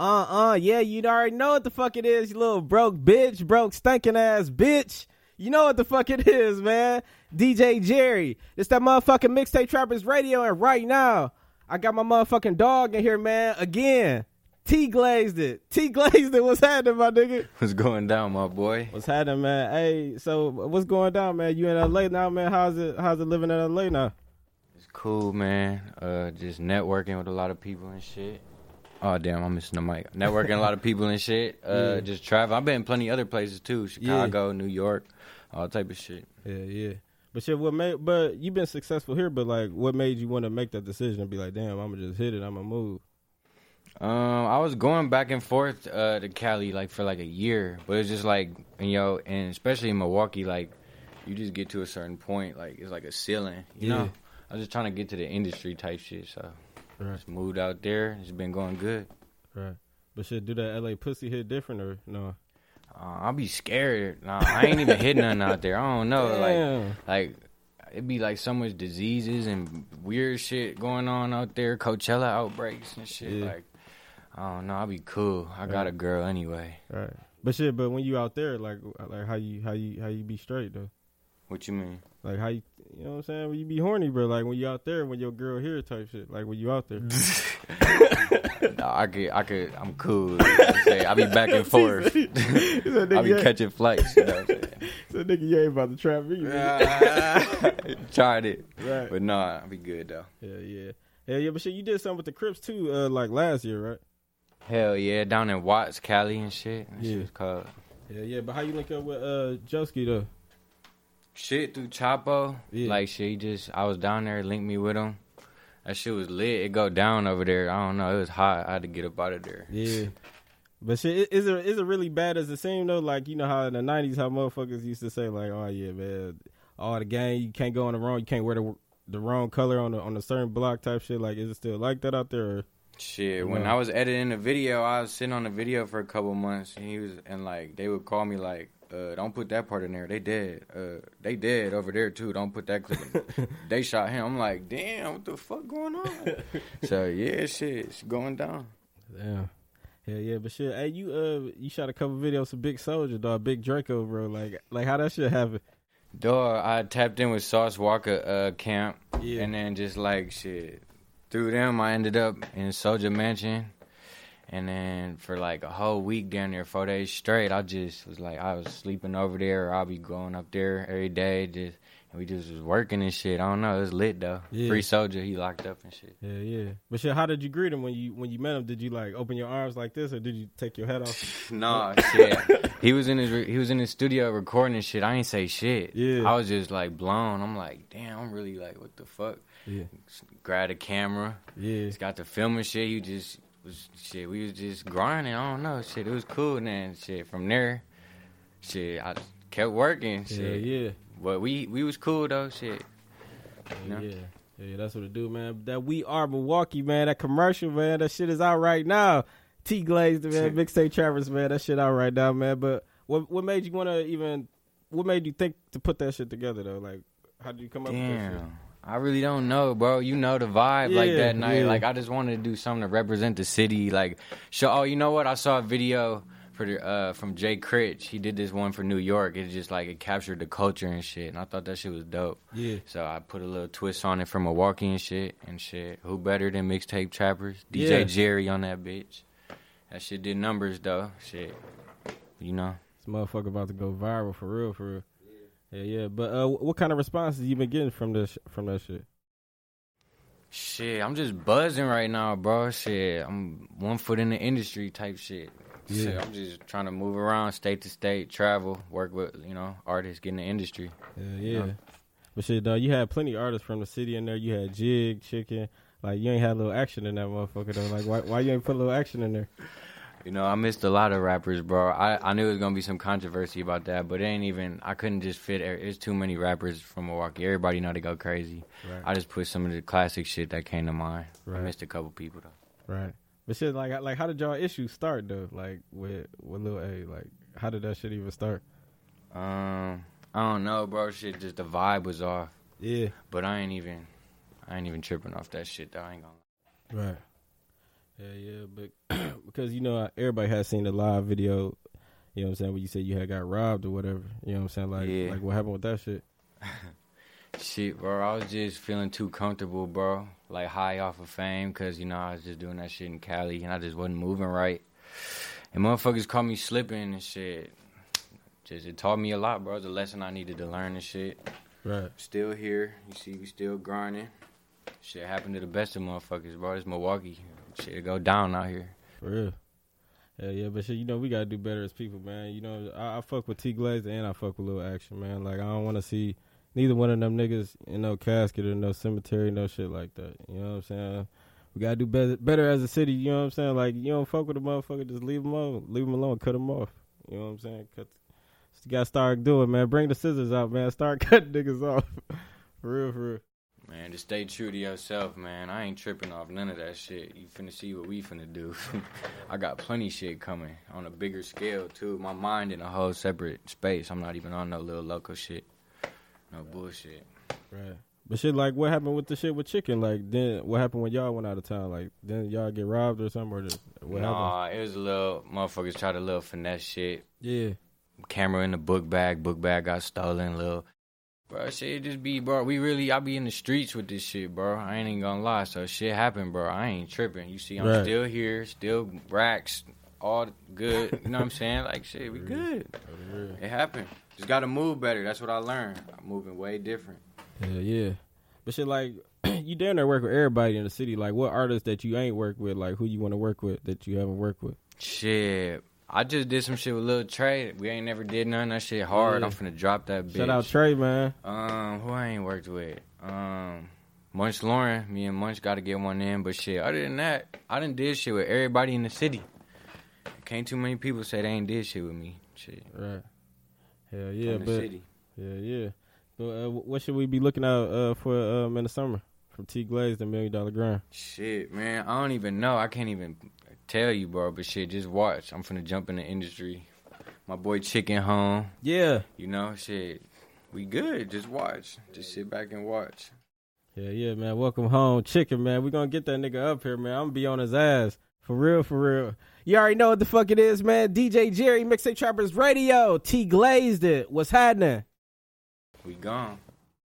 Uh uh, yeah, you already know what the fuck it is, you little broke bitch, broke stinking ass bitch. You know what the fuck it is, man. DJ Jerry. It's that motherfucking mixtape trappers radio, and right now, I got my motherfucking dog in here, man. Again. TeeGlazedIt. T glazed it. What's happening, my nigga? What's going down, my boy? What's happening, man? Hey, so what's going down, man? You in LA now, man? How's it how's it living in LA now? It's cool, man. Uh, just networking with a lot of people and shit. Oh damn, I'm missing the mic. Networking a lot of people and shit. Uh, Yeah. just travel. I've been in plenty other places too. Chicago, New York, all type of shit. Yeah, yeah. But shit, what made? But you've been successful here. But like, what made you want to make that decision and be like, damn, I'm gonna just hit it. I'm gonna move. Um, I was going back and forth uh, to Cali like for like a year, but it's just like you know, and especially in Milwaukee, like you just get to a certain point, like it's like a ceiling, you Yeah. know. I was just trying to get to the industry type shit, so Right. just moved out there. It's been going good. Right. But shit, do that LA pussy hit different or no? Uh, I'll be scared. Nah, I ain't even hit nothing out there. I don't know. Like, Damn. like it'd be like so much diseases and weird shit going on out there. Coachella outbreaks and shit. Yeah. Like, I don't know. I'll be cool. I got a girl anyway. Right. But shit, but when you out there, like, like how you how you how you be straight though? What you mean? Like how you you know what I'm saying? When you be horny, bro. Like when you out there, when your girl here type shit. Like when you out there. Nah, I could, I could, I'm cool. You know I'm be back and forth. I be nigga, you ain't- catching flights. You know what I'm saying? said, nigga, you ain't about to trap me. Tried it, right. but nah, I'll be good though. Yeah, yeah. Yeah, yeah, but shit, you did something with the Crips too, uh, like last year, right? Hell yeah, down in Watts, Cali and shit. That Yeah. shit was called Yeah, yeah. But how you link up with uh Joski though? Shit through Chapo. Yeah. Like she just I was down there, linked me with him. That shit was lit. It go down over there. I don't know. It was hot. I had to get up out of there. Yeah. But shit, is it is it really bad as the same though? Like you know how in the nineties, how motherfuckers used to say like, "Oh yeah, man, all the gang, you can't go on the wrong, you can't wear the the wrong color on the on a certain block type shit." Like, is it still like that out there? Or? Shit, when No. I was editing the video, I was sitting on the video for a couple months, and he was and like they would call me like, uh, "Don't put that part in there. They dead. Uh, they dead over there too. Don't put that clip. in. they shot him. I'm like, damn, what the fuck going on? so yeah, shit, it's going down. Damn. Yeah, yeah, but shit, hey, you uh, you shot a couple videos of Big Soulja, dog, Big Draco, bro. Like, like how that shit happen? Dog, I tapped in with Sauce Walka uh, camp, Yeah. and then just like shit, through them, I ended up in Soulja Mansion, and then for like a whole week down there, four days straight, I just was like, I was sleeping over there, or I'll be going up there every day, just and we just was working and shit. I don't know, it was lit though. Yeah. Free Soulja, he locked up and shit. Yeah, yeah. But shit, how did you greet him when you when you met him? Did you like open your arms like this, or did you take your head off? nah, shit. He was in his he was in his studio recording and shit. I ain't say shit. Yeah. I was just like blown. I'm like, damn. I'm really like, what the fuck? Yeah, Grab a camera. yeah, He's got the filming shit. You just was shit. We was just grinding. I don't know. Shit, it was cool. And then shit from there, shit, I kept working. yeah, Shit, yeah. but we we was cool though. Shit. Yeah, yeah, yeah, that's what it do, man. That we are Milwaukee, man. That commercial, man. That shit is out right now. T Glazed, man. Mixtape Trappers, man. That shit out right now, man. But what what made you want to even? What made you think to put that shit together though? Like, how did you come up with that shit? I really don't know, bro. You know the vibe like that night. yeah. Like I just wanted to do something to represent the city. Like show. Oh, you know what? I saw a video for the, uh, from Jay Critch. He did this one for New York. It just like it captured the culture and shit. And I thought that shit was dope. Yeah, So I put a little twist on it from Milwaukee and shit and shit. Who better than mixtape trappers? DJ Yeah. Jerry on that bitch. That shit did numbers though. Shit. You know. this motherfucker about to go viral for real, for real. Yeah, yeah. But uh, what kind of responses you been getting from this from that shit? Shit, I'm just buzzing right now, bro. Shit, I'm one foot in the industry type shit. Shit, Yeah. I'm just trying to move around state to state, travel, work with, you know, artists, get in the industry. Yeah, yeah. Yeah. But shit, though, you had plenty of artists from the city in there. You had Jig, Chicken. Like you ain't had a little Axion in that motherfucker though. Like why why you ain't put a little Axion in there? You know, I missed a lot of rappers, bro. I, I knew it was gonna be some controversy about that, but it ain't even. I couldn't just fit. It's too many rappers from Milwaukee. Everybody know they go crazy. Right. I just put some of the classic shit that came to mind. Right. I missed a couple people though. Right. But shit, like, like, how did y'all issues start though? Like with with Lil A, like, how did that shit even start? Um, I don't know, bro. Shit, just the vibe was off. Yeah. But I ain't even. I ain't even tripping off that shit. Though I ain't gonna. Right. Yeah, yeah, but because because you know everybody has seen the live video. You know what I'm saying? When you said you had got robbed or whatever. You know what I'm saying? Like, Yeah. like what happened with that shit? Shit, bro, I was just feeling too comfortable, bro. Like high off of fame, cause you know I was just doing that shit in Cali, and I just wasn't moving right. And motherfuckers caught me slipping and shit. Just it taught me a lot, bro. It's a lesson I needed to learn and shit. Right. Still here, you see, we still grinding. Shit happened to the best of motherfuckers, bro. It's Milwaukee. Shit it go down out here. For real. Yeah, yeah, but shit, you know we gotta do better as people, man. You know, I, I fuck with T Glaze and I fuck with Little Axion, man. Like I don't want to see neither one of them niggas in no casket or no cemetery, no shit like that. You know what I'm saying? We gotta do better, better as a city. You know what I'm saying? Like you don't fuck with a motherfucker, just leave them alone, leave them alone, cut them off. You know what I'm saying? Cut. You gotta start doing, man. Bring the scissors out, man. Start cutting niggas off. for real, for real. Man, just stay true to yourself, man. I ain't tripping off none of that shit. You finna see what we finna do. I got plenty shit coming on a bigger scale too. My mind in a whole separate space. I'm not even on no little local shit. No bullshit. Right. But shit, like, what happened with the shit with chicken? Like, then what happened when y'all went out of town? Like, then y'all get robbed or something? Or just, what happened? nah, it was a little motherfuckers tried a little finesse shit. Yeah. Camera in the book bag. Book bag got stolen. Little. Bro, shit it just be, bro. We really, I be in the streets with this shit, bro. I ain't even gonna lie. So shit happened, bro. I ain't tripping. You see, I'm Right. still here, still racks, all good. You know what I'm saying? Like shit, we good. It happened. Just gotta move better. That's what I learned. I'm moving way different. Yeah, yeah. But shit, like, you down there work with everybody in the city. Like, what artists that you ain't worked with? Like, who you want to work with that you haven't worked with? Shit. I just did some shit with Lil Trey. We ain't never did none of that shit hard. Yeah. I'm finna drop that bitch. Shout out Trey, man. Um, who I ain't worked with? Um, Munch Lauren. Me and Munch got to get one in. But shit, other than that, I done did shit with everybody in the city. Can't too many people say they ain't did shit with me. Shit. Right. Hell yeah, from the but city. yeah, yeah. But uh, what should we be looking out uh, for um, in the summer from T Glaze, the Million Dollar Grind? Shit, man, I don't even know. I can't even tell you, bro. But shit, just watch. I'm finna jump in the industry. My boy Chicken home. Yeah. You know, shit. We good. Just watch. Just sit back and watch. Yeah, yeah, man. Welcome home, chicken, man. we gonna get that nigga up here, man. I'm gonna be on his ass. For real, for real. You already know what the fuck it is, man. DJ Jerry, Mixtape Trappers Radio. TeeGlazedIt. What's happening? We gone.